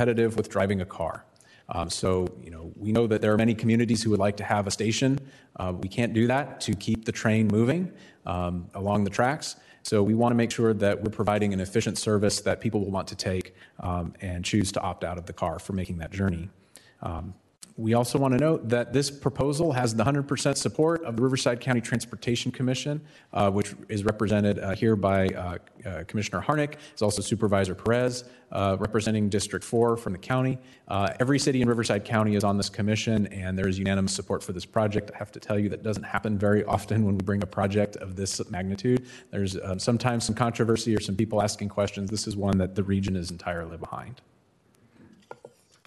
competitive with driving a car. Um, so, you know, we know that there are many communities who would like to have a station. Uh, we can't do that to keep the train moving um, along the tracks. So we want to make sure that we're providing an efficient service that people will want to take um, and choose to opt out of the car for making that journey. We also want to note that this proposal has the 100% support of the Riverside County Transportation Commission, uh, which is represented uh, here by uh, uh Commissioner Harnik, is also Supervisor Perez, uh, representing District 4 from the county. Uh, every city in Riverside County is on this commission, and there is unanimous support for this project. I have to tell you that doesn't happen very often when we bring a project of this magnitude. There's um, sometimes some controversy or some people asking questions. This is one that the region is entirely behind.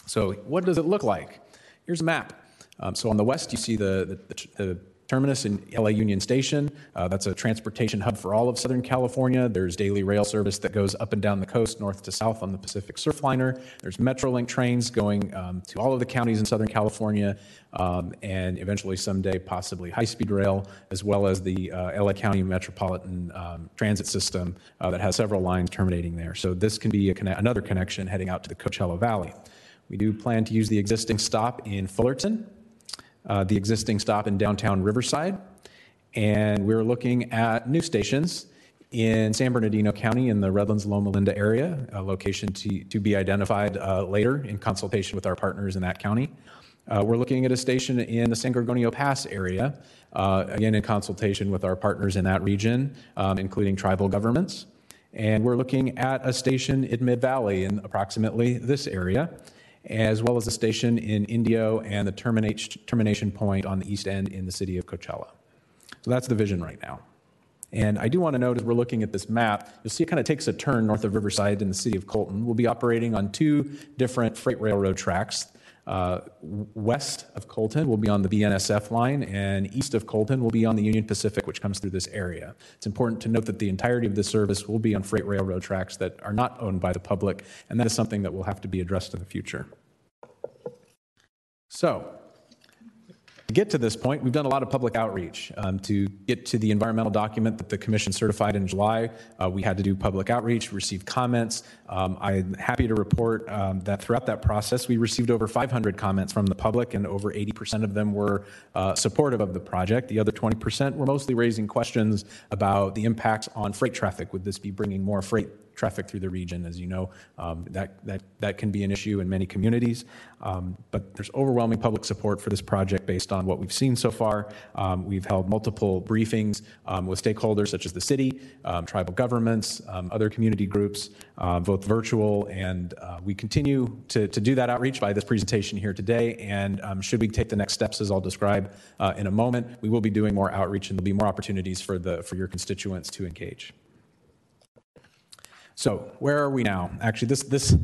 So, what does it look like? Here's a map. Um, so on the west, you see the, the, the terminus in LA Union Station. Uh, that's a transportation hub for all of Southern California. There's daily rail service that goes up and down the coast, north to south on the Pacific Surfliner. There's Metrolink trains going um, to all of the counties in Southern California, um, and eventually someday possibly high-speed rail, as well as the uh, LA County Metropolitan um, Transit System uh, that has several lines terminating there. So this can be conne- another connection heading out to the Coachella Valley. We do plan to use the existing stop in Fullerton, uh, the existing stop in downtown Riverside, and we're looking at new stations in San Bernardino County in the Redlands Loma Linda area, a location to, to be identified uh, later in consultation with our partners in that county. Uh, we're looking at a station in the San Gorgonio Pass area, uh, again in consultation with our partners in that region, um, including tribal governments. And we're looking at a station in Mid Valley in approximately this area as well as a station in Indio and the termination point on the east end in the city of Coachella. So that's the vision right now. And I do want to note as we're looking at this map, you'll see it kind of takes a turn north of Riverside in the city of Colton. We'll be operating on two different freight railroad tracks. Uh, west of Colton will be on the BNSF line, and east of Colton will be on the Union Pacific, which comes through this area. It's important to note that the entirety of this service will be on freight railroad tracks that are not owned by the public, and that is something that will have to be addressed in the future. So, get to this point, we've done a lot of public outreach. Um, to get to the environmental document that the Commission certified in July, uh, we had to do public outreach, receive comments. Um, I'm happy to report um, that throughout that process, we received over 500 comments from the public, and over 80% of them were uh, supportive of the project. The other 20% were mostly raising questions about the impacts on freight traffic. Would this be bringing more freight traffic through the region. As you know, um, that, that, that can be an issue in many communities. Um, but there's overwhelming public support for this project based on what we've seen so far. Um, we've held multiple briefings um, with stakeholders such as the city, um, tribal governments, um, other community groups, uh, both virtual, and uh, we continue to, to do that outreach by this presentation here today. And should we take the next steps, as I'll describe uh, in a moment, we will be doing more outreach and there'll be more opportunities for, the, for your constituents to engage. So, where are we now? Actually, this, this,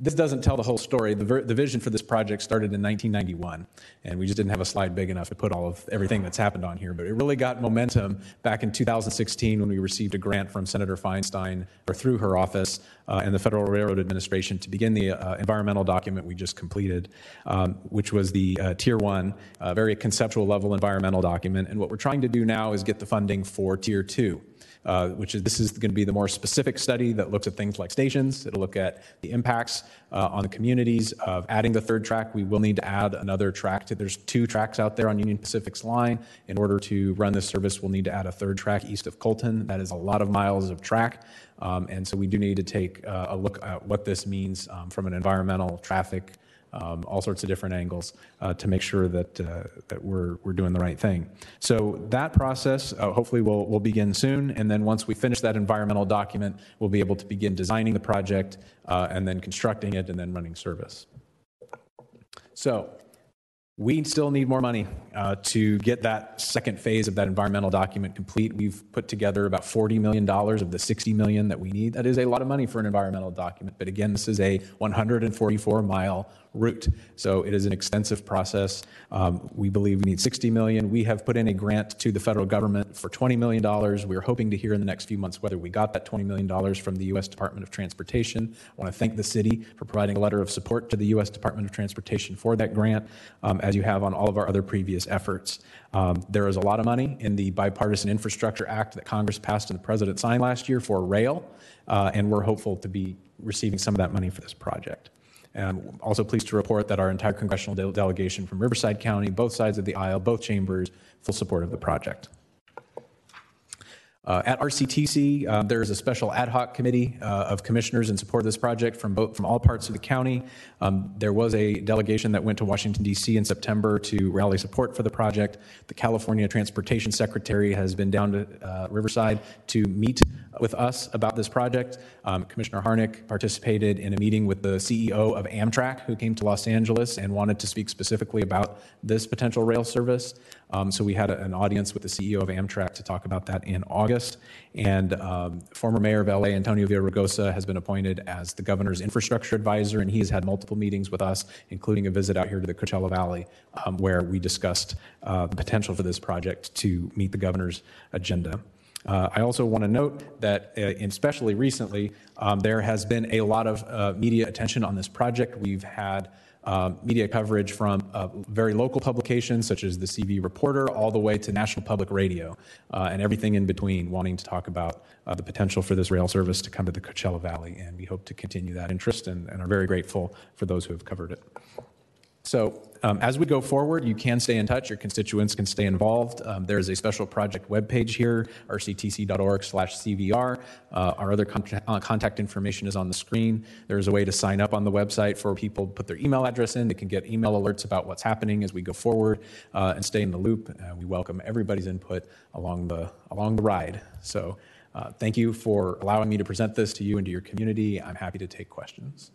this doesn't tell the whole story. The, ver- the vision for this project started in 1991, and we just didn't have a slide big enough to put all of everything that's happened on here. But it really got momentum back in 2016 when we received a grant from Senator Feinstein, or through her office, uh, and the Federal Railroad Administration to begin the uh, environmental document we just completed, um, which was the uh, Tier 1, uh, very conceptual level environmental document. And what we're trying to do now is get the funding for Tier 2 uh, which is this is going to be the more specific study that looks at things like stations. It'll look at the impacts uh, on the communities of adding the third track. We will need to add another track. To, there's two tracks out there on Union Pacific's line. In order to run this service, we'll need to add a third track east of Colton. That is a lot of miles of track. Um, and so we do need to take uh, a look at what this means um, from an environmental, traffic, um, all sorts of different angles uh, to make sure that uh, that we're we're doing the right thing. So that process uh, hopefully will will begin soon, and then once we finish that environmental document, we'll be able to begin designing the project uh, and then constructing it and then running service. So we still need more money uh, to get that second phase of that environmental document complete. We've put together about $40 million of the 60 million that we need. That is a lot of money for an environmental document. But again, this is a 144 mile route. So it is an extensive process. Um, we believe we need 60 million. We have put in a grant to the federal government for 20 million dollars. We're hoping to hear in the next few months whether we got that 20 million dollars from the U.S. Department of Transportation. I want to thank the city for providing a letter of support to the U.S. Department of Transportation for that grant, um, as you have on all of our other previous efforts. Um, there is a lot of money in the Bipartisan Infrastructure Act that Congress passed and the President signed last year for rail, uh, and we're hopeful to be receiving some of that money for this project. And also pleased to report that our entire congressional de- delegation from Riverside County, both sides of the aisle, both chambers, full support of the project. Uh, at RCTC, uh, there is a special ad hoc committee uh, of commissioners in support of this project from both from all parts of the county. Um, there was a delegation that went to Washington D.C. in September to rally support for the project. The California Transportation Secretary has been down to uh, Riverside to meet with us about this project. Um, Commissioner Harnik participated in a meeting with the CEO of Amtrak, who came to Los Angeles and wanted to speak specifically about this potential rail service. Um, so we had a, an audience with the CEO of Amtrak to talk about that in August. And um, former mayor of LA, Antonio Villaraigosa, has been appointed as the governor's infrastructure advisor, and he has had multiple meetings with us, including a visit out here to the Coachella Valley, um, where we discussed uh, the potential for this project to meet the governor's agenda. Uh, I also want to note that, uh, especially recently, um, there has been a lot of uh, media attention on this project. We've had uh, media coverage from uh, very local publications such as the CV Reporter, all the way to National Public Radio, uh, and everything in between, wanting to talk about the potential for this rail service to come to the Coachella Valley. And we hope to continue that interest and, and are very grateful for those who have covered it. So um, as we go forward, you can stay in touch. Your constituents can stay involved. Um, there is a special project webpage here, rctc.org/cvr. Uh, our other con- uh, contact information is on the screen. There is a way to sign up on the website for people to put their email address in. They can get email alerts about what's happening as we go forward uh, and stay in the loop. Uh, we welcome everybody's input along the along the ride. So. Uh, thank you for allowing me to present this to you and to your community. I'm happy to take questions.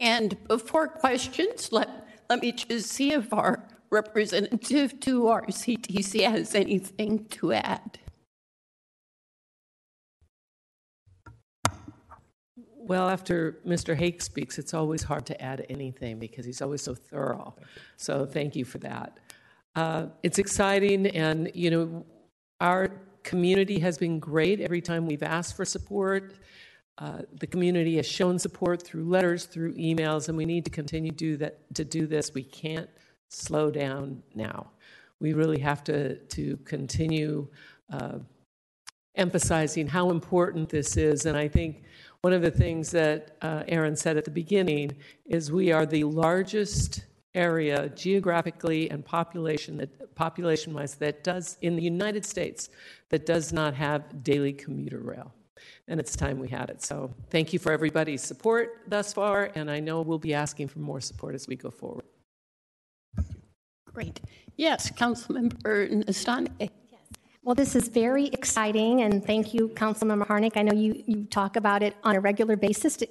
And before questions, let, let me just see if our representative to RCTC has anything to add. Well, after Mr. Hake speaks, it's always hard to add anything because he's always so thorough. So thank you for that. Uh, it's exciting, and you know, our community has been great every time we've asked for support. Uh, the community has shown support through letters, through emails, and we need to continue do that, to do this. We can't slow down now. We really have to, to continue uh, emphasizing how important this is. And I think one of the things that uh, Aaron said at the beginning is we are the largest area geographically and population that population wise that does in the United States that does not have daily commuter rail and it's time we had it. So thank you for everybody's support thus far, and I know we'll be asking for more support as we go forward. Great. Yes, Councilmember Nestande. Well, this is very exciting, and thank you, Councilmember Harnik. I know you, you talk about it on a regular basis to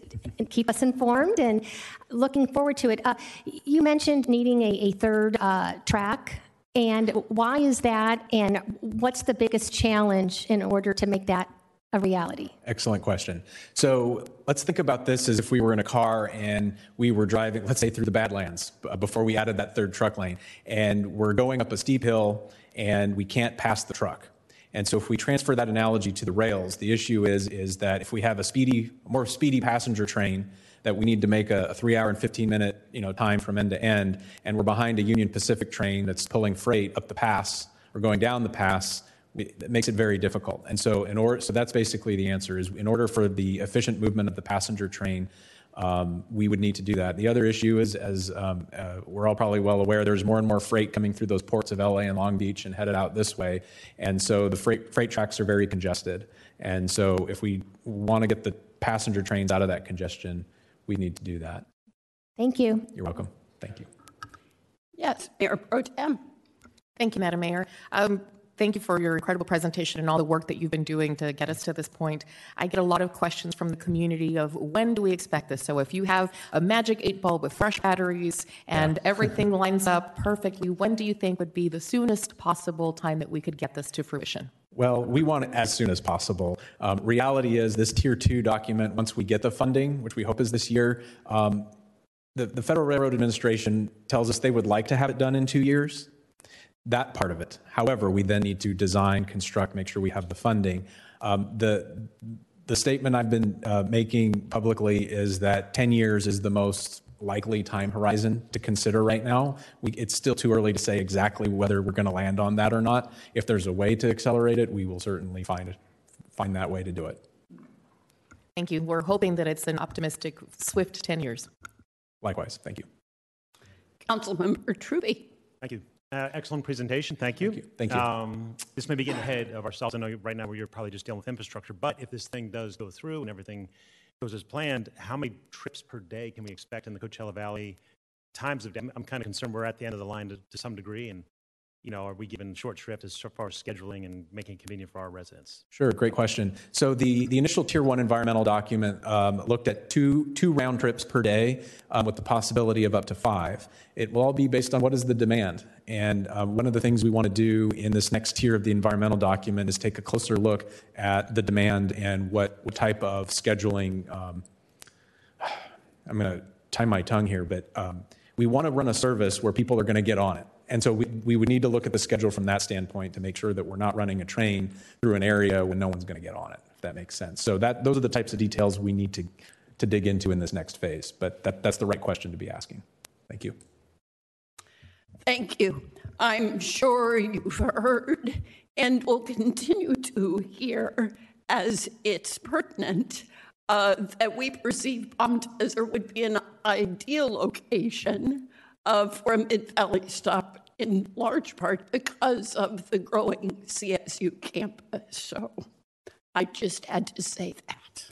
keep us informed, and looking forward to it. Uh, you mentioned needing a, a third uh, track, and why is that, and what's the biggest challenge in order to make that a reality? Excellent question. So let's think about this as if we were in a car and we were driving, let's say, through the Badlands uh, before we added that third truck lane, and we're going up a steep hill and we can't pass the truck. And so if we transfer that analogy to the rails, the issue is, is that if we have a speedy, more speedy passenger train that we need to make a, a three hour and 15 minute you know, time from end to end, and we're behind a Union Pacific train that's pulling freight up the pass or going down the pass, it makes it very difficult. And so, in order, so that's basically the answer: is in order for the efficient movement of the passenger train, um, we would need to do that. The other issue is, as um, uh, we're all probably well aware, there's more and more freight coming through those ports of LA and Long Beach and headed out this way, and so the freight freight tracks are very congested. And so, if we want to get the passenger trains out of that congestion, we need to do that. Thank you. You're welcome. Thank you. Yes, Mayor Pro Tem. Thank you, Madam Mayor. Um, thank you for your incredible presentation and all the work that you've been doing to get us to this point. I get a lot of questions from the community of when do we expect this? So if you have a magic eight ball with fresh batteries and yeah. everything lines up perfectly, when do you think would be the soonest possible time that we could get this to fruition? Well, we want it as soon as possible. Um, reality is, this tier two document, once we get the funding, which we hope is this year, um, the, the Federal Railroad Administration tells us they would like to have it done in two years that part of it. However, we then need to design, construct, make sure we have the funding. Um, the the statement I've been uh, making publicly is that 10 years is the most likely time horizon to consider right now. We, it's still too early to say exactly whether we're going to land on that or not. If there's a way to accelerate it, we will certainly find it, find that way to do it. Thank you. We're hoping that it's an optimistic, swift 10 years. Likewise, thank you. Councilmember Trubee. Thank you. Uh, excellent presentation. Thank you. Thank you. Thank you. Um, this may be getting ahead of ourselves. I know right now you're probably just dealing with infrastructure, but if this thing does go through and everything goes as planned, how many trips per day can we expect in the Coachella Valley? Times of day. I'm, I'm kind of concerned we're at the end of the line to, to some degree, and you know, are we given short shrift as far as scheduling and making it convenient for our residents? Sure, great question. So the, the initial Tier 1 environmental document um, looked at two, two round trips per day um, with the possibility of up to five. It will all be based on what is the demand. And um, one of the things we want to do in this next tier of the environmental document is take a closer look at the demand and what, what type of scheduling. Um, I'm going to tie my tongue here, but um, we want to run a service where people are going to get on it. And so we, we would need to look at the schedule from that standpoint to make sure that we're not running a train through an area when no one's going to get on it, if that makes sense. So that, those are the types of details we need to, to dig into in this next phase. But that, that's the right question to be asking. Thank you. Thank you. I'm sure you've heard and will continue to hear as it's pertinent uh, that we perceive Desert would be an ideal location uh, for a Mid Valley stop in large part because of the growing CSU campus. So I just had to say that.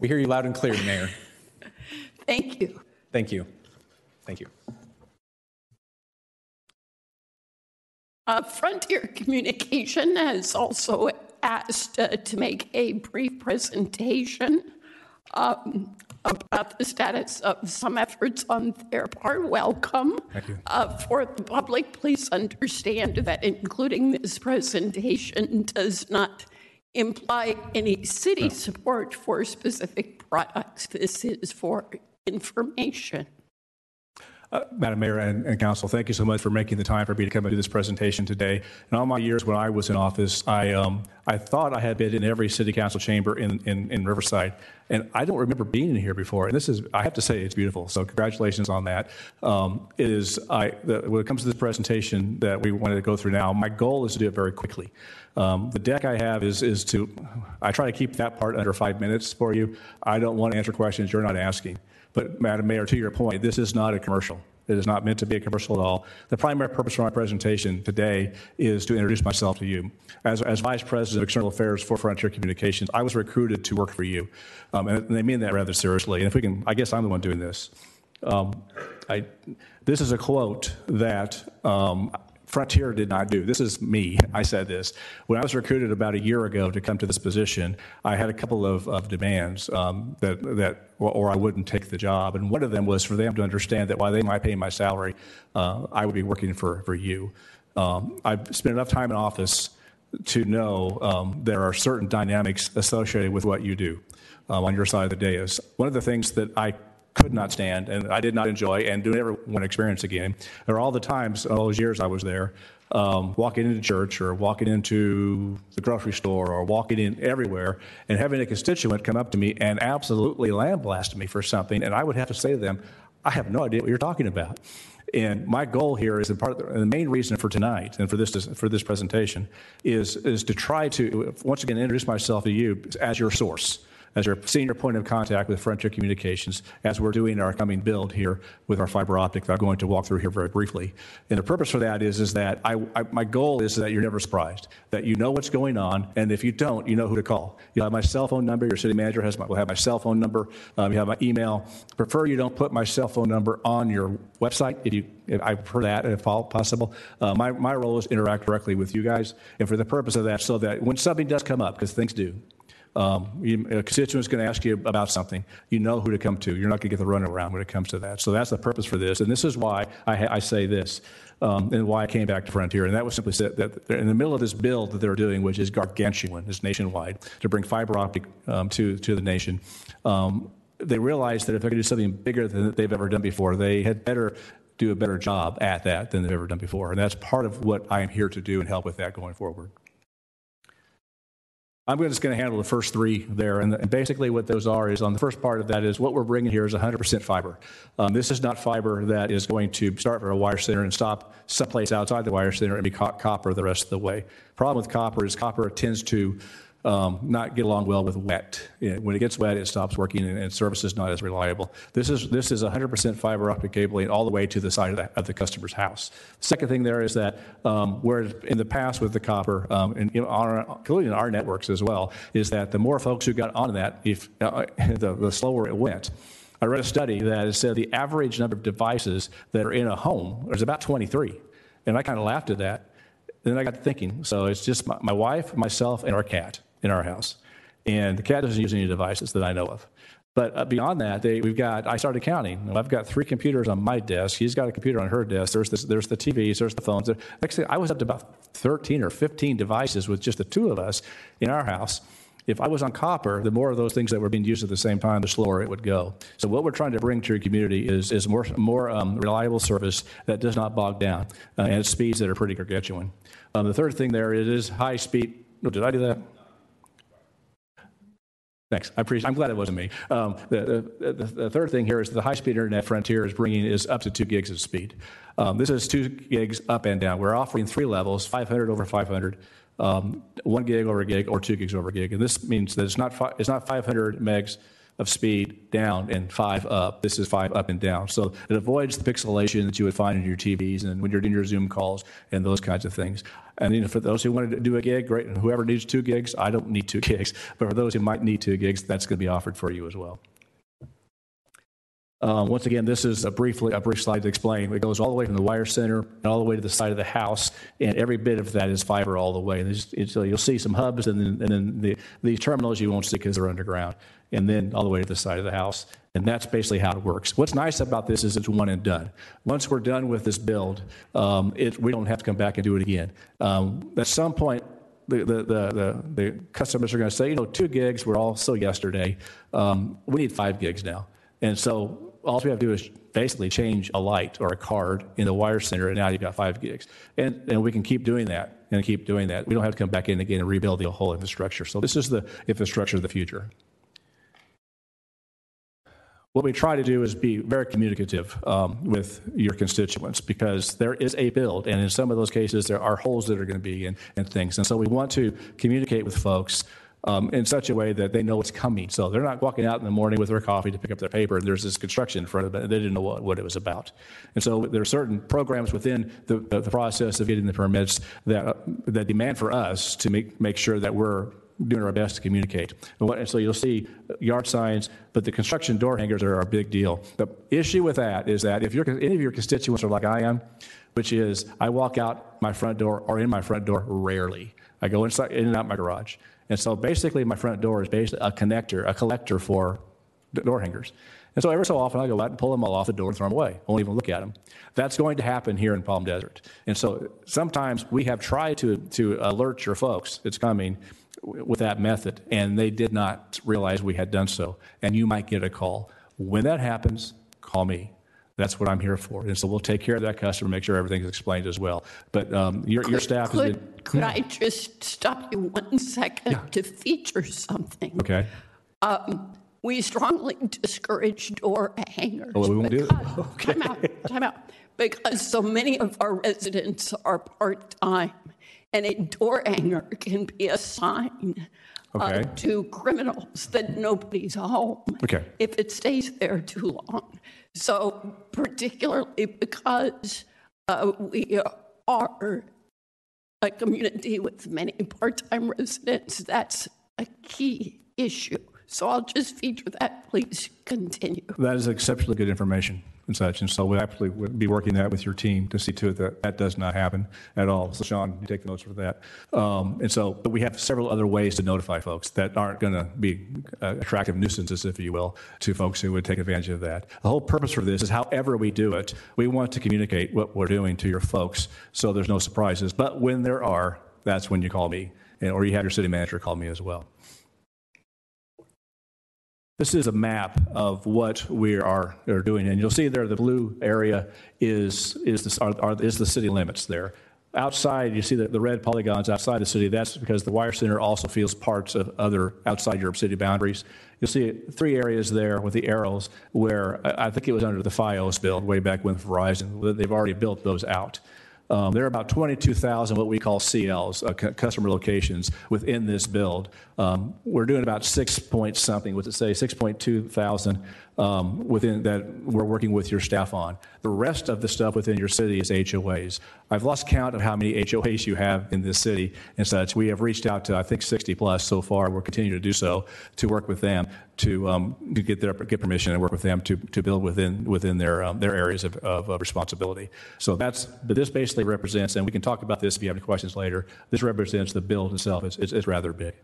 We hear you loud and clear, Mayor. Thank you. Thank you. Thank you. Uh, Frontier Communication has also asked uh, to make a brief presentation um, about the status of some efforts on their part. Welcome. Thank you. Uh, for the public, please understand that including this presentation does not imply any city support for specific products. This is for information. Uh, Madam Mayor and, and, Council, thank you so much for making the time for me to come and do this presentation today. In all my years when I was in office, I, um, I thought I had been in every city council chamber in, in, in, Riverside, and I don't remember being in here before. And this is, I have to say, it's beautiful. So congratulations on that. Um, it is, I, the, when it comes to this presentation that we wanted to go through now, my goal is to do it very quickly. Um, the deck I have is, is to, I try to keep that part under five minutes for you. I don't want to answer questions you're not asking. But, Madam Mayor, to your point, this is not a commercial. It is not meant to be a commercial at all. The primary purpose of my presentation today is to introduce myself to you. As, as Vice President of External Affairs for Frontier Communications, I was recruited to work for you. Um, and they mean that rather seriously. And if we can, I guess I'm the one doing this. Um, I, this is a quote that um, Frontier did not do. This is me. I said this. When I was recruited about a year ago to come to this position, I had a couple of, of demands um, that, that or I wouldn't take the job. And one of them was for them to understand that while they might pay my salary, uh, I would be working for, for you. Um, I've spent enough time in office to know um, there are certain dynamics associated with what you do um, on your side of the dais. One of the things that I could not stand and I did not enjoy and do never want to experience again There are all the times, all those years I was there, um, walking into church or walking into the grocery store or walking in everywhere and having a constituent come up to me and absolutely lambaste me for something. And I would have to say to them, I have no idea what you're talking about. And my goal here is, the part the, the, main reason for tonight and for this for this presentation is is to try to once again introduce myself to you as your source as your senior point of contact with Frontier Communications as we're doing our coming build here with our fiber optic that I'm going to walk through here very briefly. And the purpose for that is, is that I, I, my goal is that you're never surprised, that you know what's going on, and if you don't, you know who to call. You have my cell phone number, your city manager has my, will have my cell phone number, um, you have my email. Prefer you don't put my cell phone number on your website if you if I prefer that if possible. Uh, my, my role is interact directly with you guys, and for the purpose of that, so that when something does come up, because things do, um, constituent is going to ask you about something. You know who to come to. You're not going to get the runaround when it comes to that. So that's the purpose for this. And this is why I, I say this um, and why I came back to Frontier. And that was simply said that in the middle of this build that they're doing, which is gargantuan, is nationwide, to bring fiber optic um, to, to the nation, um, they realized that if they're going to do something bigger than they've ever done before, they had better do a better job at that than they've ever done before. And that's part of what I am here to do and help with that going forward. I'm just going to handle the first three there. And basically, what those are is on the first part of that is what we're bringing here is 100% fiber. Um, this is not fiber that is going to start from a wire center and stop someplace outside the wire center and be copper the rest of the way. Problem with copper is copper tends to um, not get along well with wet. Yeah, When it gets wet, it stops working and, and service is not as reliable. This is, this is 100% fiber optic cabling all the way to the side of the, of the customer's house. Second thing there is that um, where in the past with the copper, um, and you know, on our, including our networks as well, is that the more folks who got on that, if, uh, the, the slower it went. I read a study that said the average number of devices that are in a home is about 23. And I kind of laughed at that. Then I got thinking, so it's just my, my wife, myself, and our cat in our house. And the cat doesn't use any devices that I know of. But uh, beyond that, they, we've got, I started counting. I've got three computers on my desk. He's got a computer on her desk. There's, this, there's the TVs, there's the phones. Next thing, I was up to about 13 or 15 devices with just the two of us in our house. If I was on copper, the more of those things that were being used at the same time, the slower it would go. So what we're trying to bring to your community is, is more, more um, reliable service that does not bog down uh, and speeds that are pretty gargantuan. Um, the third thing there is high speed. Oh, did I do that? Thanks. I appreciate. I'm glad it wasn't me. Um, the, the, the, third thing here is the high-speed internet frontier is bringing is up to two gigs of speed. Um, this is two gigs up and down. We're offering three levels: 500 over 500, um, one gig over gig, or two gigs over gig. And this means that it's not fi- it's not 500 megs of speed down and five up. This is five up and down. So it avoids the pixelation that you would find in your TVs and when you're doing your Zoom calls and those kinds of things. And you know, for those who want to do a gig, great. And whoever needs two gigs, I don't need two gigs. But for those who might need two gigs, that's going to be offered for you as well. Um, once again, this is a briefly a brief slide to explain. It goes all the way from the wire center and all the way to the side of the house, and every bit of that is fiber all the way. And so you'll see some hubs, and then, and then the, the terminals you won't see because they're underground, and then all the way to the side of the house. And that's basically how it works. What's nice about this is it's one and done. Once we're done with this build, um, it, we don't have to come back and do it again. Um, at some point, the, the, the, the, customers are going to say, you know, two gigs were also yesterday. Um, we need five gigs now. And so all we have to do is basically change a light or a card in the wire center, and now you've got five gigs. And, and we can keep doing that and keep doing that. We don't have to come back in again and rebuild the whole infrastructure. So this is the infrastructure of the future. What we try to do is be very communicative um, with your constituents because there is a build, and in some of those cases, there are holes that are going to be and, and things. And so we want to communicate with folks um, in such a way that they know it's coming. So they're not walking out in the morning with their coffee to pick up their paper and there's this construction in front of them. And they didn't know what, what it was about. And so there are certain programs within the, the, the process of getting the permits that, that demand for us to make, make sure that we're doing our best to communicate. And, what, and so you'll see yard signs, but the construction door hangers are a big deal. The issue with that is that if any of your constituents are like I am, which is I walk out my front door or in my front door rarely. I go inside in and out my garage. And so basically, my front door is basically a connector, a collector for door hangers. And so every so often, I go out and pull them all off the door and throw them away. I Won't even look at them. That's going to happen here in Palm Desert. And so sometimes we have tried to, to alert your folks it's coming with that method, and they did not realize we had done so. And you might get a call. When that happens, call me. That's what I'm here for. And so we'll take care of that customer, make sure everything's explained as well. But um, your, your staff Could, been. could I just stop you one second to feature something? Okay. We strongly discourage door hangers. Oh, we won't do it? because- Time out, time out. Because so many of our residents are part-time, and a door hanger can be a sign uh, to criminals that nobody's home. Okay. If it stays there too long. So particularly because uh, we are a community with many part-time residents, that's a key issue. So I'll just feature that. Please continue. That is exceptionally good information and such. And so we absolutely would be working that with your team to see to it that that does not happen at all. So Sean, you take the notes for that. Um, and so, but we have several other ways to notify folks that aren't going to be uh, attractive nuisances, if you will, to folks who would take advantage of that. The whole purpose for this is however we do it, we want to communicate what we're doing to your folks so there's no surprises. But when there are, that's when you call me, and, or you have your city manager call me as well. This is a map of what we are, are doing, and you'll see there the blue area is, is, the, are, are, is the city limits there. Outside, you see the, the red polygons outside the city. That's because the Wire Center also feels parts of other outside your city boundaries. You'll see three areas there with the arrows where I think it was under the FiOS build way back when Verizon. They've already built those out. Um, There are about 22,000 what we call CLs, uh, cu- customer locations, within this build. Um, We're doing about 6 point something, what's it say, 6.2 thousand um, within that we're working with your staff on. The rest of the stuff within your city is HOAs. I've lost count of how many HOAs you have in this city and such. We have reached out to, I think, 60 plus so far. We're continuing to do so to work with them to, um, to get their get permission and work with them to, to build within within their um, their areas of, of, of responsibility. So that's but this basically represents, and we can talk about this if you have any questions later. This represents the build itself. It's, it's rather big.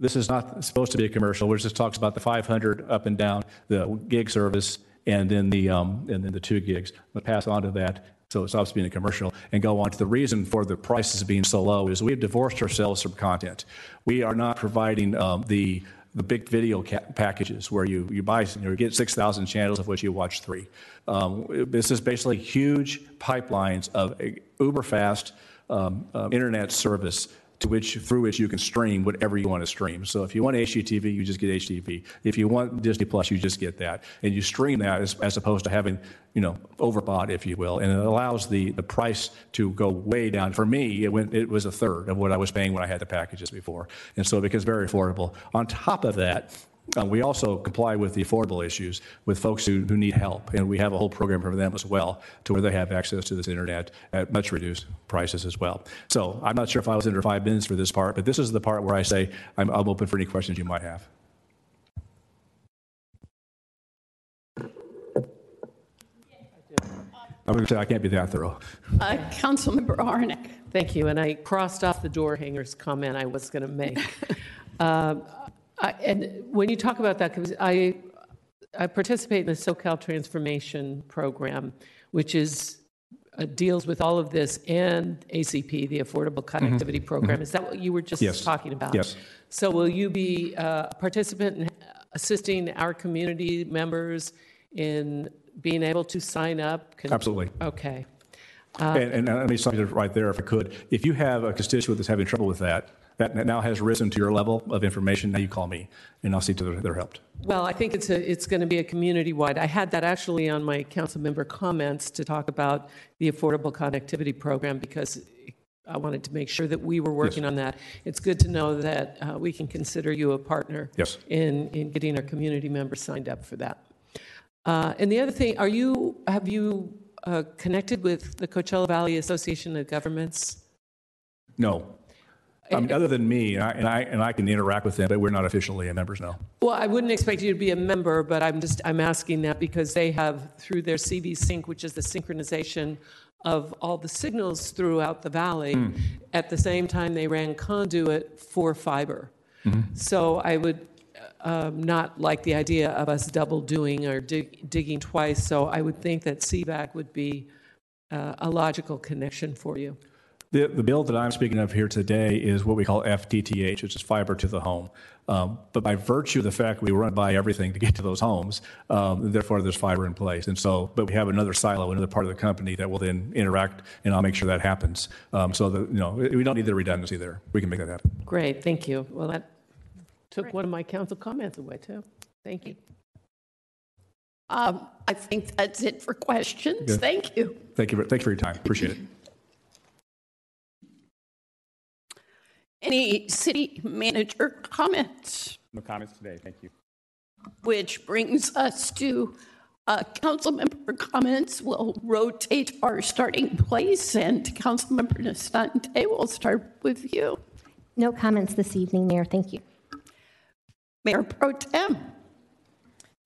This is not supposed to be a commercial, which just talks about the 500 up and down, the gig service, and then the, um, and then the two gigs. I'm to pass on to that, so it stops being a commercial, and go on to the reason for the prices being so low is we've divorced ourselves from content. We are not providing um, the, the big video ca- packages where you, you buy, you, you get 6,000 channels of which you watch three. Um, this is basically huge pipelines of uber fast um, um, internet service to which through which you can stream whatever you want to stream. So if you want HGTV, you just get HGTV. If you want Disney Plus, you just get that, and you stream that as, as opposed to having you know overbought, if you will, and it allows the the price to go way down. For me, it went it was a third of what I was paying when I had the packages before, and so it becomes very affordable. On top of that. Uh, we also comply with the affordable issues with folks who, who need help, and we have a whole program for them as well, to where they have access to this internet at much reduced prices as well. So I'm not sure if I was under five minutes for this part, but this is the part where I say I'm, I'm open for any questions you might have. I'm going to say I can't be that thorough. Uh, Councilmember Harnik. Thank you, and I crossed off the door hangers comment I was going to make. Um, I- And when you talk about that, 'cause I, I participate in the SoCal Transformation Program, which is, uh, deals with all of this, and ACP, the Affordable Connectivity Program. Is that what you were just Mm-hmm. Yes. talking about? Yes. So will you be uh, a participant in assisting our community members in being able to sign up? Can- Absolutely. Okay. And, and let me stop you right there if I could. If you have a constituent that's having trouble with that, that now has risen to your level of information, now you call me and I'll see to their, they're helped. Well, I think it's a, it's going to be a community-wide. I had that actually on my council member comments to talk about the Affordable Connectivity Program because I wanted to make sure that we were working on that. It's good to know that uh, we can consider you a partner Yes. in, in getting our community members signed up for that. Uh, And the other thing, are you, have you uh, connected with the Coachella Valley Association of Governments? No. I mean, other than me, and I, and I, and I can interact with them, but we're not officially members, now. Well, I wouldn't expect you to be a member, but I'm just, I'm asking that because they have, through their CV Sync, which is the synchronization of all the signals throughout the valley, at the same time they ran conduit for fiber. So I would um, not like the idea of us double doing or dig, digging twice. So I would think that CVAG would be uh, a logical connection for you. The, the bill that I'm speaking of here today is what we call FTTH, which is fiber to the home. Um, but by virtue of the fact we run by everything to get to those homes, um, therefore there's fiber in place. And so, but we have another silo, another part of the company that will then interact, and I'll make sure that happens. Um, so that you know, we don't need the redundancy there. We can make that happen. Great, thank you. Well, that took one of my council comments away, too. Thank you. Um, I think that's it for questions. Good. Thank you. Thank you. Thank you for your time. Appreciate it. Any city manager comments? No comments today, thank you. Which brings us to uh, council member comments. We'll rotate our starting place, and Councilmember Nestande, we'll start with you. No comments this evening, Mayor. Thank you. Mayor Pro Tem.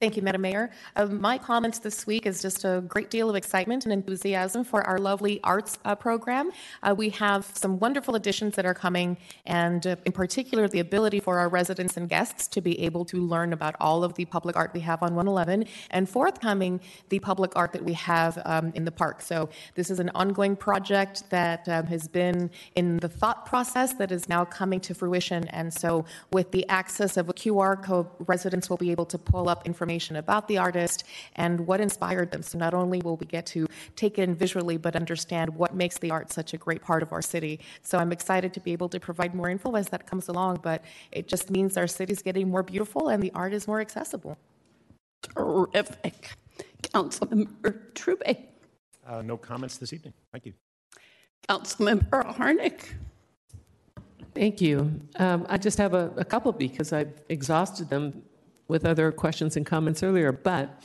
Thank you, Madam Mayor. Uh, my comments this week is just a great deal of excitement and enthusiasm for our lovely arts uh, program. Uh, we have some wonderful additions that are coming, and uh, in particular, the ability for our residents and guests to be able to learn about all of the public art we have on 111, and forthcoming, the public art that we have um, in the park. So, this is an ongoing project that um, has been in the thought process that is now coming to fruition. And so, with the access of a QR code, residents will be able to pull up information about the artist and what inspired them. So, not only will we get to take in visually, but understand what makes the art such a great part of our city. So, I'm excited to be able to provide more info as that comes along, but it just means our city's getting more beautiful and the art is more accessible. Terrific. Councilmember Trubee. uh, no comments this evening. Thank you. Councilmember Harnik. Thank you. Um, I just have a, a couple because I've exhausted them with other questions and comments earlier, but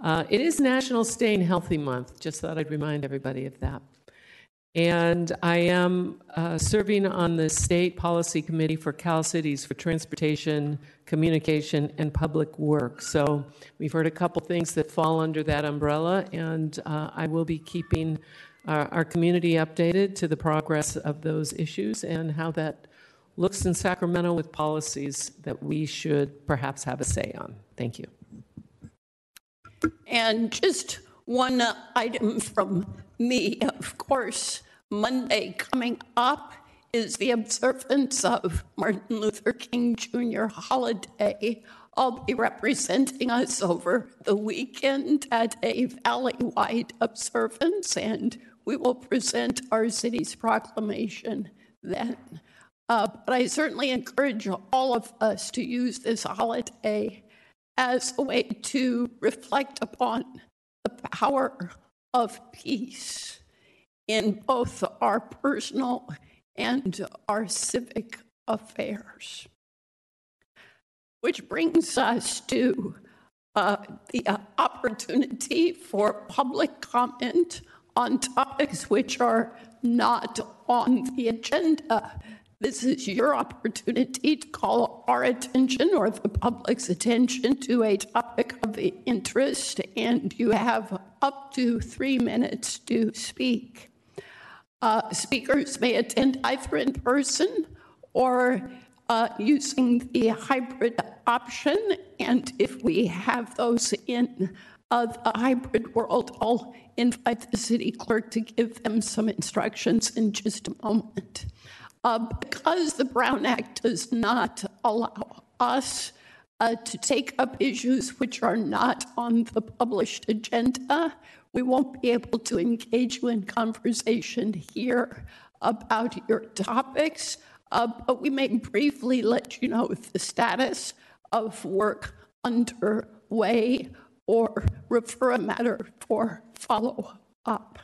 uh, it is National Staying Healthy Month. Just thought I'd remind everybody of that. And I am uh, serving on the State Policy Committee for Cal Cities for Transportation, Communication, and Public Work. So we've heard a couple things that fall under that umbrella, and uh, I will be keeping our, our community updated to the progress of those issues and how that looks in Sacramento with policies that we should perhaps have a say on. Thank you. And just one item from me, of course, Monday coming up is the observance of Martin Luther King Jr. holiday. I'll be representing us over the weekend at a valley-wide observance, and we will present our city's proclamation then. Uh, but I certainly encourage all of us to use this holiday as a way to reflect upon the power of peace in both our personal and our civic affairs. Which brings us to uh, the uh, opportunity for public comment on topics which are not on the agenda. This is your opportunity to call our attention or the public's attention to a topic of interest, and you have up to three minutes to speak. Uh, speakers may attend either in person or uh, using the hybrid option. And if we have those in uh, the hybrid world, I'll invite the city clerk to give them some instructions in just a moment. Uh, because the Brown Act does not allow us uh, to take up issues which are not on the published agenda, we won't be able to engage you in conversation here about your topics, uh, but we may briefly let you know the status of work underway or refer a matter for follow up.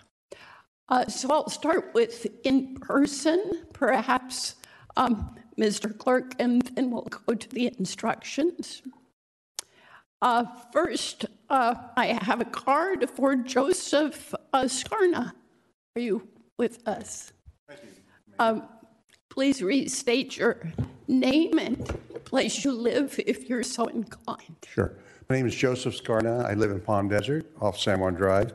Uh, so I'll start with in person, perhaps, um, Mr. Clerk, and then we'll go to the instructions. Uh, first, uh, I have a card for Joseph uh, Scarna. Are you with us? Thank Um, please restate your name and place you live if you're so inclined. Sure. My name is Joseph Scarna. I live in Palm Desert off San Juan Drive.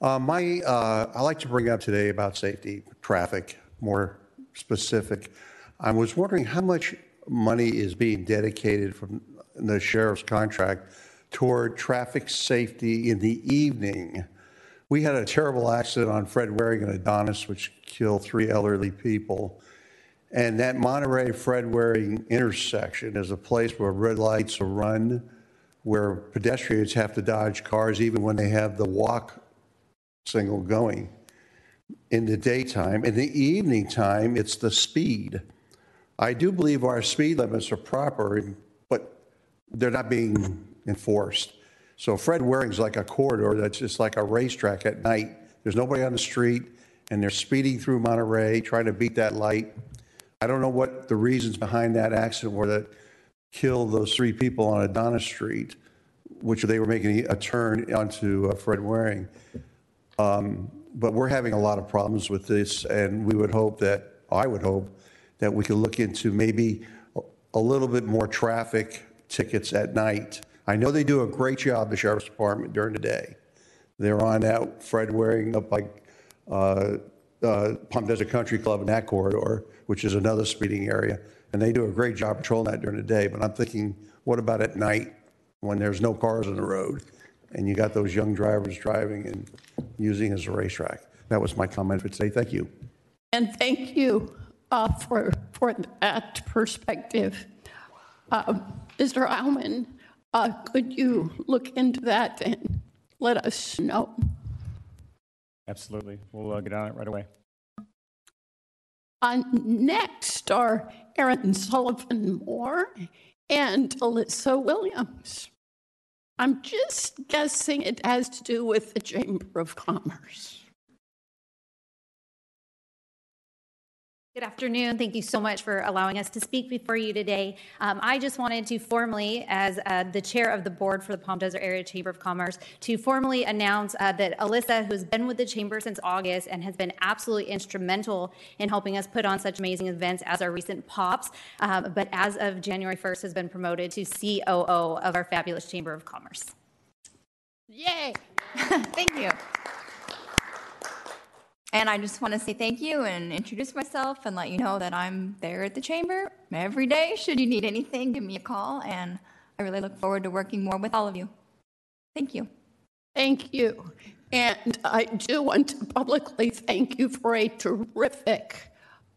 Uh, my, uh, I like to bring up today about safety, traffic, more specific. I was wondering how much money is being dedicated from the sheriff's contract toward traffic safety in the evening. We had a terrible accident on Fred Waring and Adonis, which killed three elderly people. And that Monterey Fred Waring intersection is a place where red lights are run, where pedestrians have to dodge cars even when they have the walk signal going. In the daytime, in the evening time, it's the speed. I do believe our speed limits are proper, but they're not being enforced. So Fred Waring's like a corridor that's just like a racetrack at night. There's nobody on the street, and they're speeding through Monterey trying to beat that light. I don't know what the reasons behind that accident were that killed those three people on Adonis Street, which they were making a turn onto uh, Fred Waring. Um, but we're having a lot of problems with this, and we would hope that, I would hope, that we could look into maybe a little bit more traffic tickets at night. I know they do a great job, the sheriff's department, during the day. They're on that Fred Waring up by uh, uh, Palm Desert Country Club in that corridor, which is another speeding area. And they do a great job patrolling that during the day. But I'm thinking, what about at night when there's no cars on the road and you got those young drivers driving and using as a racetrack? That was my comment for today. Thank you. And thank you uh, for, for that perspective. Uh, Mr. Aumann, uh, could you look into that and let us know? Absolutely. We'll uh, get on it right away. Uh, next are Aaron Sullivan Moore and Alyssa Williams. I'm just guessing it has to do with the Chamber of Commerce. Good afternoon. Thank you so much for allowing us to speak before you today. Um, I just wanted to formally, as uh, the chair of the board for the Palm Desert Area Chamber of Commerce, to formally announce uh, that Alyssa, who's been with the chamber since August and has been absolutely instrumental in helping us put on such amazing events as our recent POPs, um, but as of January 1st has been promoted to COO of our fabulous Chamber of Commerce. Yay! Thank you. And I just want to say thank you and introduce myself and let you know that I'm there at the chamber every day. Should you need anything, give me a call. And I really look forward to working more with all of you. Thank you. Thank you. And I do want to publicly thank you for a terrific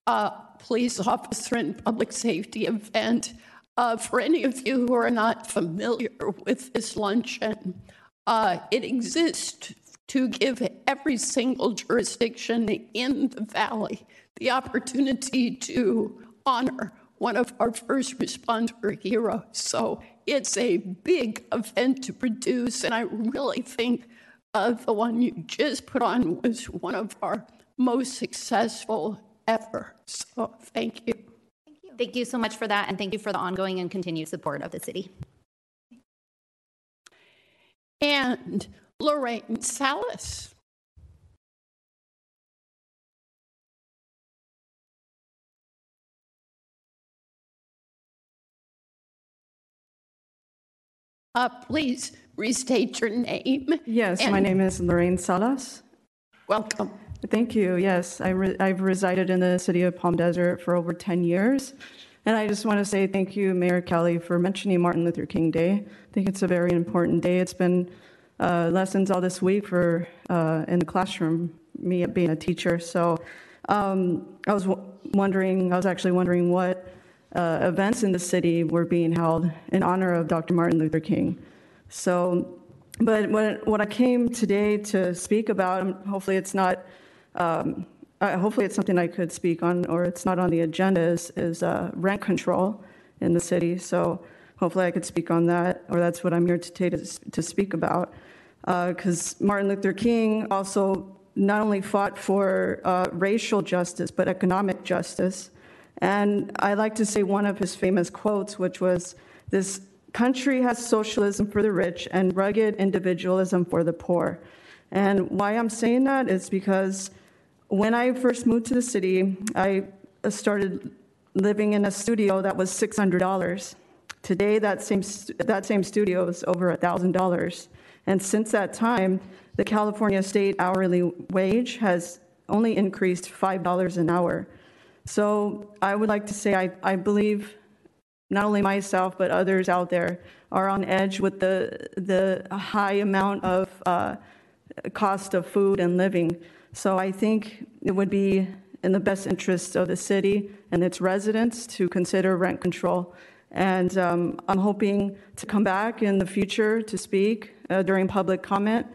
uh, police officer and public safety event. Uh, for any of you who are not familiar with this luncheon, uh, it exists to give every single jurisdiction in the valley the opportunity to honor one of our first responder heroes. So it's a big event to produce, and I really think uh, the one you just put on was one of our most successful ever. So thank you. Thank you. Thank you so much for that, and thank you for the ongoing and continued support of the city. And Lorraine Salas. Uh, please restate your name. Yes, my name is Lorraine Salas. Welcome. Thank you. Yes, I re- I've resided in the city of Palm Desert for over 10 years. And I just want to say thank you, Mayor Kelly, for mentioning Martin Luther King Day. I think it's a very important day. It's been uh, lessons all this week for uh, in the classroom, me being a teacher. So um, I was w- wondering, I was actually wondering what uh, events in the city were being held in honor of Dr. Martin Luther King. So, but what, what I came today to speak about, hopefully it's not, um, hopefully it's something I could speak on, or it's not on the agenda, is, is uh, rent control in the city. So hopefully I could speak on that, or that's what I'm here today to, to speak about. Because uh, Martin Luther King also not only fought for uh, racial justice, but economic justice. And I like to say one of his famous quotes, which was, This country has socialism for the rich and rugged individualism for the poor. And why I'm saying that is because when I first moved to the city, I started living in a studio that was $600. Today, that same, that same studio is over $1,000. And since that time, the California state hourly wage has only increased $5 an hour. So I would like to say I, I believe not only myself, but others out there are on edge with the, the high amount of uh, cost of food and living. So I think it would be in the best interest of the city and its residents to consider rent control. And um, I'm hoping to come back in the future to speak uh, during public comment,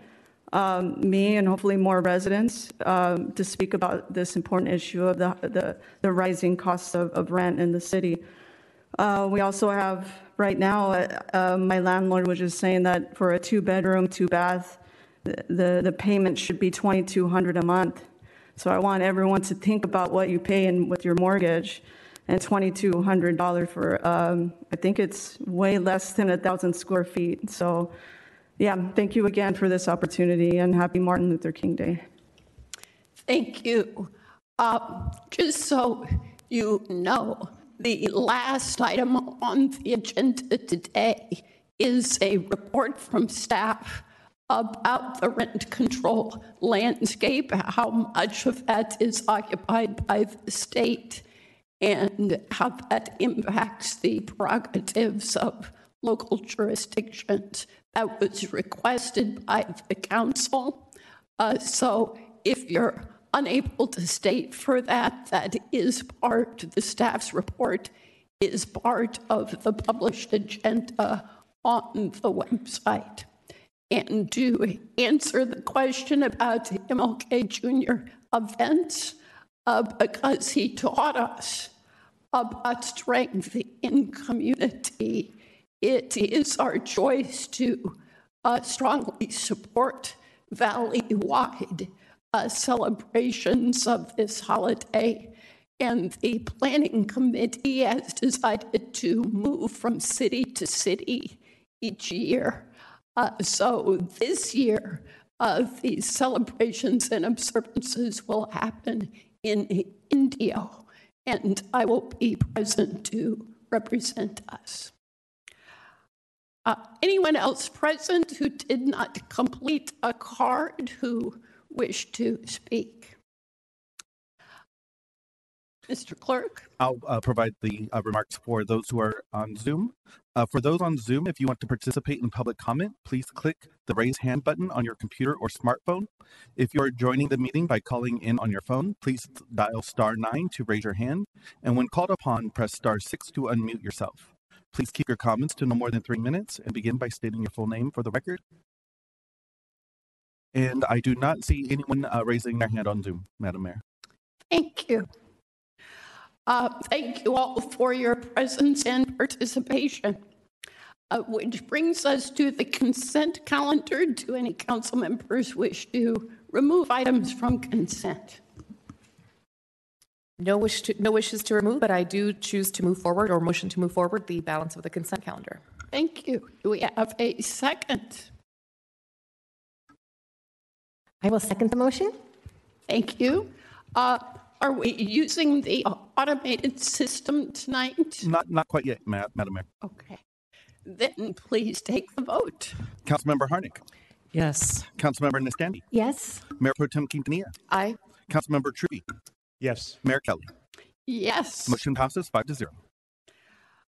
um, me and hopefully more residents, um, to speak about this important issue of the, the, the rising costs of, of rent in the city. Uh, we also have right now, uh, uh, my landlord was just saying that for a two bedroom, two bath, the, the, the payment should be 2200 a month. So I want everyone to think about what you pay in with your mortgage and $2,200 for, um, I think it's way less than a thousand square feet. So, yeah, thank you again for this opportunity and happy Martin Luther King Day. Thank you. Uh, just so you know, the last item on the agenda today is a report from staff about the rent control landscape, how much of that is occupied by the state, and how that impacts the prerogatives of local jurisdictions. That was requested by the council. Uh, so if you're unable to state for that, that is part, the staff's report is part of the published agenda on the website. And to answer the question about MLK Jr. events, uh, because he taught us about strength in community, it is our choice to uh, strongly support valley wide uh, celebrations of this holiday. and the planning committee has decided to move from city to city each year. Uh, so this year, uh, the celebrations and observances will happen in Indio, and I will be present to represent us. Uh, anyone else present who did not complete a card who wished to speak? Mr. Clerk? I'll uh, provide the uh, remarks for those who are on Zoom. Uh, for those on Zoom, if you want to participate in public comment, please click the raise hand button on your computer or smartphone. If you are joining the meeting by calling in on your phone, please dial star nine to raise your hand. And when called upon, press star six to unmute yourself. Please keep your comments to no more than three minutes and begin by stating your full name for the record. And I do not see anyone uh, raising their hand on Zoom, Madam Mayor. Thank you. Uh, thank you all for your presence and participation. Uh, which brings us to the consent calendar. Do any council members wish to remove items from consent? No wish to, no wishes to remove, but I do choose to move forward or motion to move forward the balance of the consent calendar. Thank you. Do we have a second? I will second the motion. Thank you. Uh, are we using the automated system tonight? Not not quite yet, Madam Mayor. Okay. Then please take the vote. Councilmember Harnik. Yes. Councilmember Nestande. Yes. Mayor Pro Tem Quintanilla. Aye. Councilmember Trubee. Yes. Mayor Kelly. Yes. Motion passes five to zero.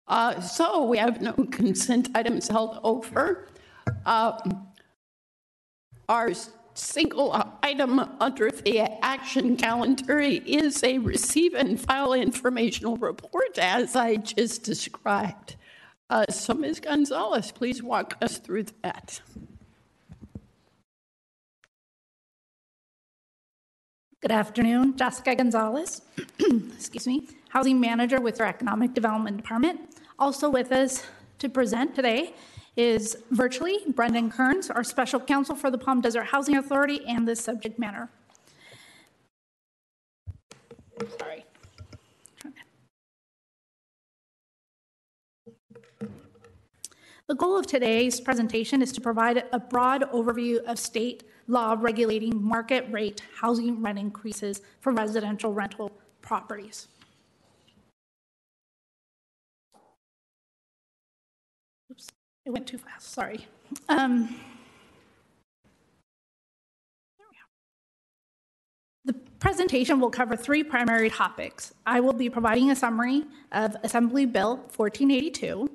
Uh, so we have no consent items held over. Uh, our single item under the action calendar is a receive and file informational report as I just described. Uh, so Ms. Gonzalez, please walk us through that. Good afternoon, Jessica Gonzalez, excuse me, Housing Manager with our Economic Development Department. Also with us to present today is virtually Brendan Kearns, our Special Counsel for the Palm Desert Housing Authority and this subject matter. Sorry. The goal of today's presentation is to provide a broad overview of state law regulating market rate housing rent increases for residential rental properties. It went too fast, sorry. Um. The presentation will cover three primary topics. I will be providing a summary of Assembly Bill 1482.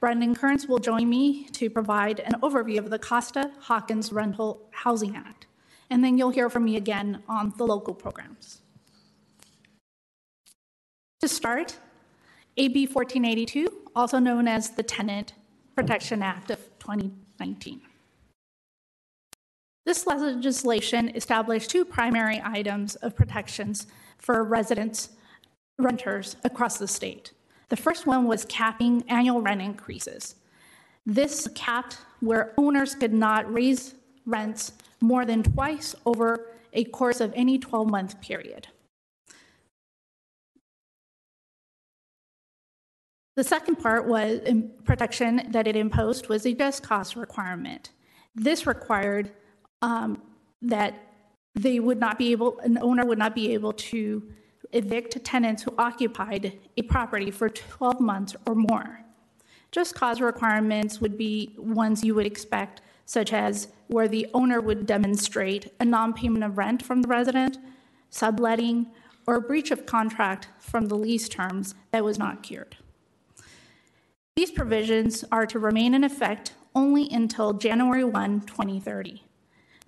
Brendan Kearns will join me to provide an overview of the Costa Hawkins Rental Housing Act. And then you'll hear from me again on the local programs. To start, AB 1482, also known as the Tenant Protection Act of 2019. This legislation established two primary items of protections for residents, renters across the state. The first one was capping annual rent increases. This capped where owners could not raise rents more than twice over a course of any 12 month period. The second part was protection that it imposed was a just cause requirement. This required um, that they would not be able, an owner would not be able to evict tenants who occupied a property for 12 months or more. Just cause requirements would be ones you would expect, such as where the owner would demonstrate a non payment of rent from the resident, subletting, or breach of contract from the lease terms that was not cured. These provisions are to remain in effect only until January 1, 2030,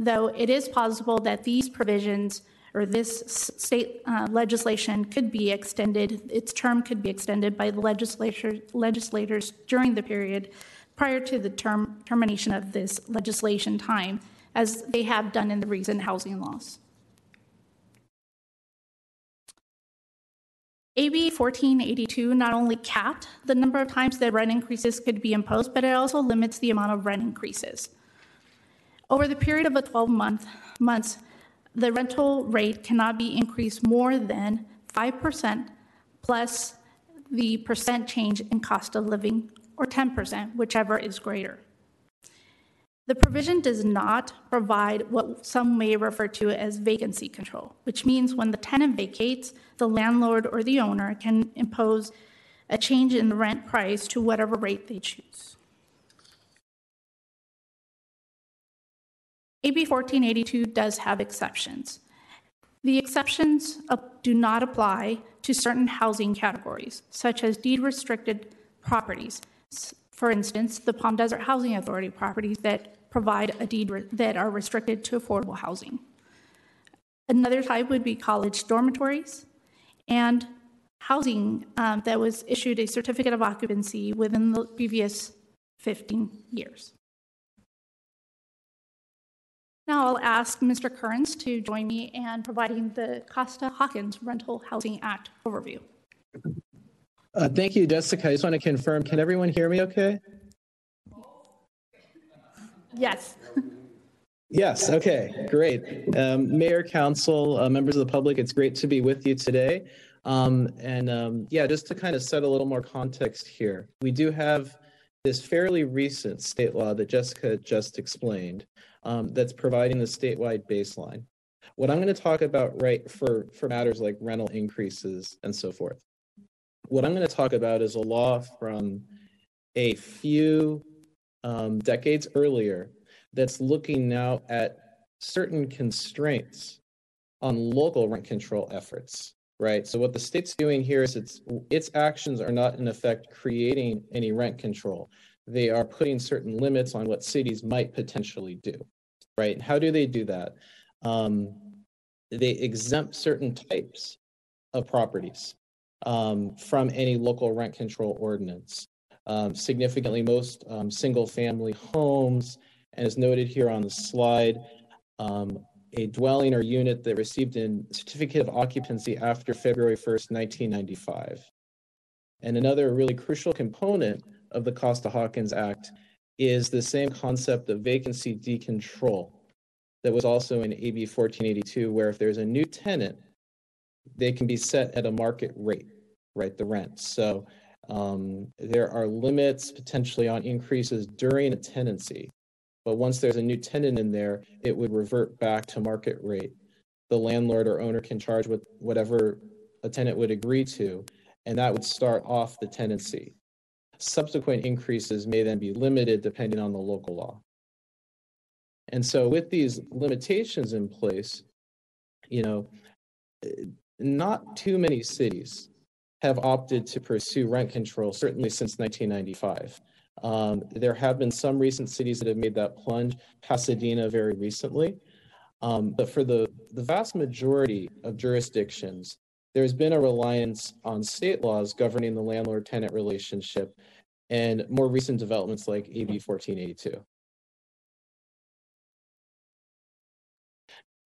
though it is possible that these provisions or this state uh, legislation could be extended, its term could be extended by the legislature, legislators during the period prior to the term, termination of this legislation time, as they have done in the recent housing laws. AB 1482 not only capped the number of times that rent increases could be imposed, but it also limits the amount of rent increases. Over the period of a 12 month, months, the rental rate cannot be increased more than 5% plus the percent change in cost of living, or 10%, whichever is greater. The provision does not provide what some may refer to as vacancy control, which means when the tenant vacates, the landlord or the owner can impose a change in the rent price to whatever rate they choose. AB 1482 does have exceptions. The exceptions do not apply to certain housing categories, such as deed restricted properties. For instance, the Palm Desert Housing Authority properties that provide a deed that are restricted to affordable housing. Another type would be college dormitories and housing um, that was issued a certificate of occupancy within the previous 15 years. Now I'll ask Mr. Kearns to join me in providing the Costa Hawkins Rental Housing Act overview. Uh, thank you, Jessica. I just want to confirm, can everyone hear me okay? Yes. Yes, okay, great. Um, Mayor, Council, uh, members of the public, it's great to be with you today. Um, and um, yeah, just to kind of set a little more context here, we do have this fairly recent state law that Jessica just explained um, that's providing the statewide baseline. What I'm going to talk about right for, for matters like rental increases and so forth. What I'm going to talk about is a law from a few um, decades earlier that's looking now at certain constraints on local rent control efforts right so what the state's doing here is its its actions are not in effect creating any rent control they are putting certain limits on what cities might potentially do, right? How do they do that? Um, they exempt certain types of properties um, from any local rent control ordinance. Um, significantly, most um, single family homes, and as noted here on the slide, um, a dwelling or unit that received a certificate of occupancy after February 1st, 1995. And another really crucial component of the Costa Hawkins Act is the same concept of vacancy decontrol that was also in AB 1482, where if there's a new tenant, they can be set at a market rate, right? The rent. So um, there are limits potentially on increases during a tenancy. But once there's a new tenant in there, it would revert back to market rate. The landlord or owner can charge with whatever a tenant would agree to, and that would start off the tenancy. Subsequent increases may then be limited depending on the local law. And so with these limitations in place, you know, not too many cities have opted to pursue rent control, certainly since 1995. Um, there have been some recent cities that have made that plunge, Pasadena very recently. Um, but for the, the vast majority of jurisdictions, there's been a reliance on state laws governing the landlord tenant relationship and more recent developments like AB 1482.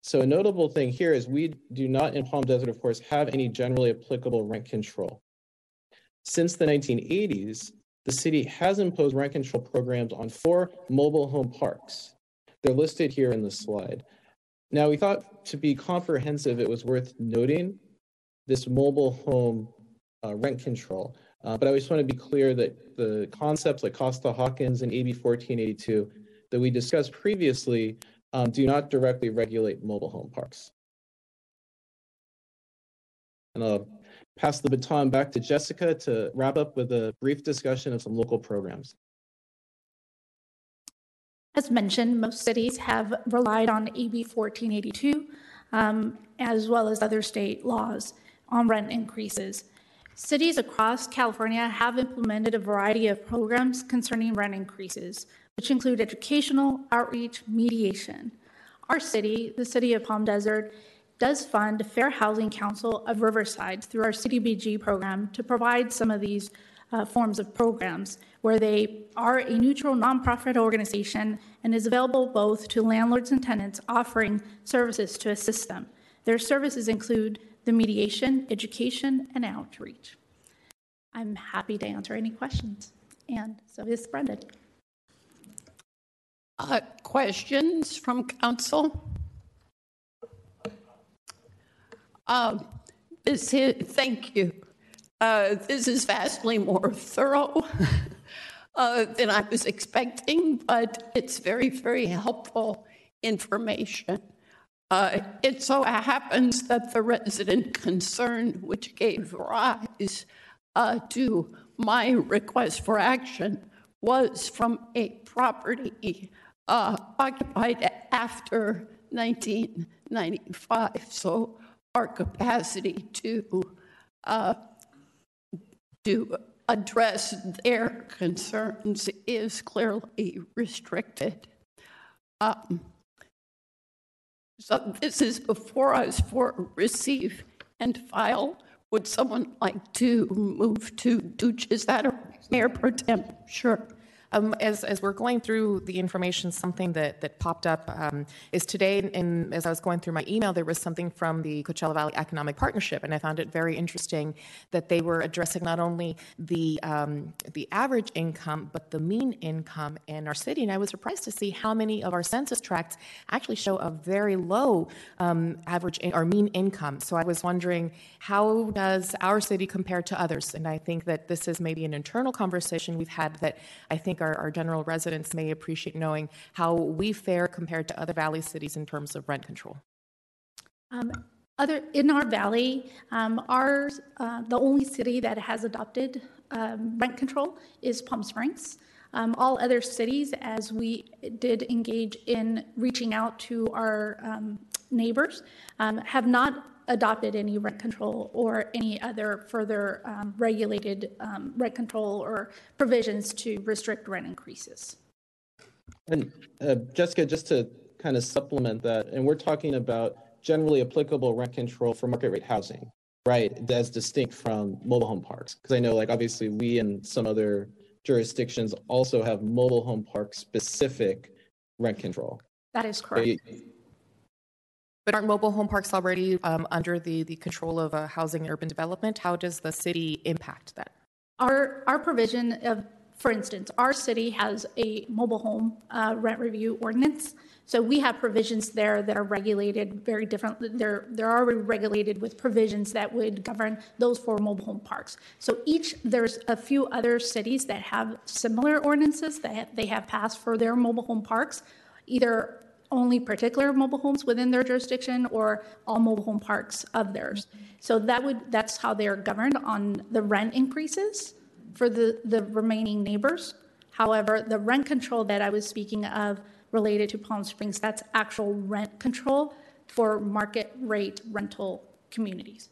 So a notable thing here is we do not in Palm Desert, of course, have any generally applicable rent control. Since the 1980s, the city has imposed rent control programs on four mobile home parks. They're listed here in the slide. Now, we thought to be comprehensive, it was worth noting this mobile home uh, rent control. Uh, but I just want to be clear that the concepts like Costa Hawkins and AB 1482 that we discussed previously um, do not directly regulate mobile home parks. And I'll pass the baton back to Jessica to wrap up with a brief discussion of some local programs. As mentioned, most cities have relied on AB 1482 um, as well as other state laws on rent increases. Cities across California have implemented a variety of programs concerning rent increases, which include educational, outreach, mediation. Our city, the city of Palm Desert, does fund Fair Housing Council of Riverside through our CDBG program to provide some of these uh, forms of programs where they are a neutral nonprofit organization and is available both to landlords and tenants offering services to assist them. Their services include the mediation, education, and outreach. I'm happy to answer any questions. And so is Brendan. Uh, questions from council? Uh, this is, thank you. Uh, This is vastly more thorough uh, than I was expecting, but it's very, very helpful information. Uh, It so happens that the resident concern which gave rise uh, to my request for action was from a property uh, occupied after 1995. So our capacity to uh, to address their concerns is clearly restricted. Um, so this is before us for receive and file. Would someone like to move to do Is that, a Mayor Pro Tem? Sure. Um, as, as we're going through the information, something that, that popped up um, is today, in, as I was going through my email, there was something from the Coachella Valley Economic Partnership, and I found it very interesting that they were addressing not only the um, the average income but the mean income in our city. And I was surprised to see how many of our census tracts actually show a very low um, average in, or mean income. So I was wondering, how does our city compare to others? And I think that this is maybe an internal conversation we've had that I think our, our general residents may appreciate knowing how we fare compared to other valley cities in terms of rent control. Um, other in our valley, um, ours uh, the only city that has adopted um, rent control is Palm Springs. Um, all other cities, as we did engage in reaching out to our um, neighbors, um, have not adopted any rent control or any other further um, regulated um, rent control or provisions to restrict rent increases. And uh, Jessica, just to kind of supplement that, and we're talking about generally applicable rent control for market rate housing, right? That's distinct from mobile home parks. Because I know, like, obviously, we and some other jurisdictions also have mobile home park specific rent control. That is So correct. you- But aren't mobile home parks already um, under the, the control of uh, housing and urban development? How does the city impact that? Our, our provision of, for instance, our city has a mobile home uh, rent review ordinance. So we have provisions there that are regulated very different. They're, they're already regulated with provisions that would govern those for mobile home parks. So each, there's a few other cities that have similar ordinances that they have passed for their mobile home parks, either only particular mobile homes within their jurisdiction or all mobile home parks of theirs. So that would, that's how they're governed on the rent increases for the, the remaining neighbors. However, the rent control that I was speaking of related to Palm Springs, that's actual rent control for market rate rental communities,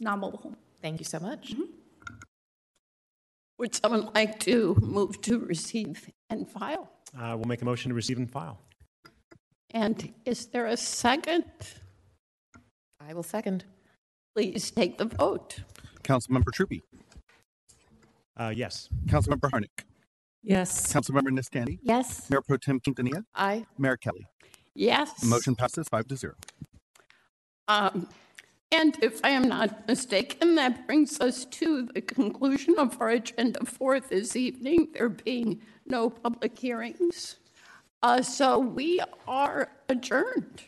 non-mobile home. Thank you so much. Would someone like to move to receive and file? Uh, We'll make a motion to receive and file. And is there a second? I will second. Please take the vote. Councilmember Trubee. Uh, Yes. Councilmember Harnik. Yes. Councilmember Nestande. Yes. Mayor Pro Tem Quintanilla. Aye. Mayor Kelly. Yes. Motion passes five to zero. Um, And if I am not mistaken, that brings us to the conclusion of our agenda for this evening, there being no public hearings. Uh, So we are adjourned.